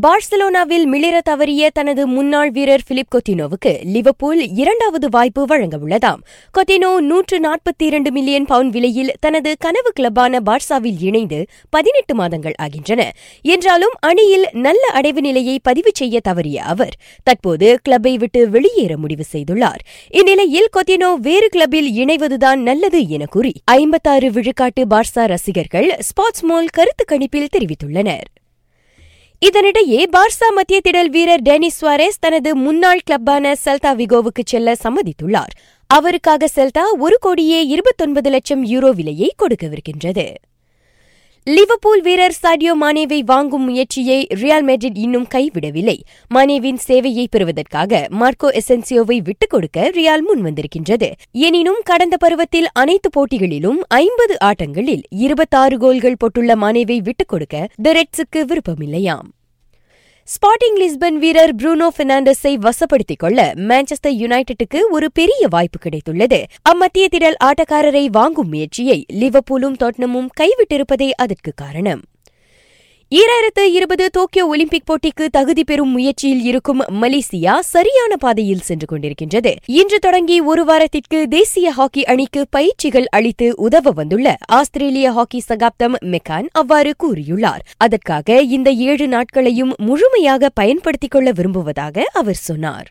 பார்சலோனாவில் மிளிர தவறிய தனது முன்னாள் வீரர் பிலிப் கொத்தினோவுக்கு லிவர்பூல் இரண்டாவது வாய்ப்பு வழங்க உள்ளதாம். கொத்தினோ நூற்று நாற்பத்தி இரண்டு மில்லியன் பவுண்ட் விலையில் தனது கனவு கிளப்பான பார்சாவில் இணைந்து பதினெட்டு மாதங்கள் ஆகின்றன. என்றாலும் அணியில் நல்ல அடைவு நிலையை பதிவு செய்ய தவறிய அவர் தற்போது கிளப்பை விட்டு வெளியேற முடிவு செய்துள்ளார். இந்நிலையில் கொத்தினோ வேறு கிளப்பில் இணைவதுதான் நல்லது என கூறி ஐம்பத்தாறு விழுக்காட்டு பார்சா ரசிகர்கள் ஸ்பாட்ஸ் மோல் கருத்து கணிப்பில் தெரிவித்துள்ளனர். இதனிடையே பார்சா மத்திய திடல் வீரர் டெனிஸ் சுவாரேஸ் தனது முன்னாள் கிளப்பான செல்தா விகோவுக்கு செல்ல சம்மதித்துள்ளார். அவருக்காக செல்தா ஒரு கோடியே இருபத்தொன்பது லட்சம் யூரோ விலையை கொடுக்கவிருக்கின்றது. லிவர்பூல் வீரர் சாடியோ மானேவை வாங்கும் முயற்சியை ரியால் மெட்ரிட் இன்னும் கைவிடவில்லை. மானேவின் சேவையை பெறுவதற்காக மார்க்கோ எசென்சியோவை விட்டுக் கொடுக்க ரியால் முன்வந்திருக்கின்றது எனினும் கடந்த பருவத்தில் அனைத்து போட்டிகளிலும் ஐம்பது ஆட்டங்களில் இருபத்தாறு கோல்கள் போட்டுள்ள மானேவை விட்டுக் கொடுக்க த ரெட்ஸுக்கு விருப்பமில்லையாம். ஸ்பாட்டிங் லிஸ்பன் வீரர் ப்ரூனோ பெர்னாண்டஸை வசப்படுத்திக் கொள்ள மான்செஸ்டர் யுனைடெட்டுக்கு ஒரு பெரிய வாய்ப்பு கிடைத்துள்ளது. அம்மத்திய திடல் ஆட்டக்காரரை வாங்கும் முயற்சியை லிவர்பூலும் டொட்னமும் கைவிட்டிருப்பதே அதற்கு காரணம். ஈராயிரத்து இருபது டோக்கியோ ஒலிம்பிக் போட்டிக்கு தகுதி பெறும் முயற்சியில் இருக்கும் மலேசியா சரியான பாதையில் சென்று கொண்டிருக்கின்றது. இன்று தொடங்கி ஒரு வாரத்திற்கு தேசிய ஹாக்கி அணிக்கு பயிற்சிகள் அளித்து உதவ வந்துள்ள ஆஸ்திரேலிய ஹாக்கி சகாப்தம் மெக்கான் அவ்வாறு கூறியுள்ளார். அதற்காக இந்த ஏழு நாட்களையும் முழுமையாக பயன்படுத்திக் கொள்ள விரும்புவதாக அவர் சொன்னார்.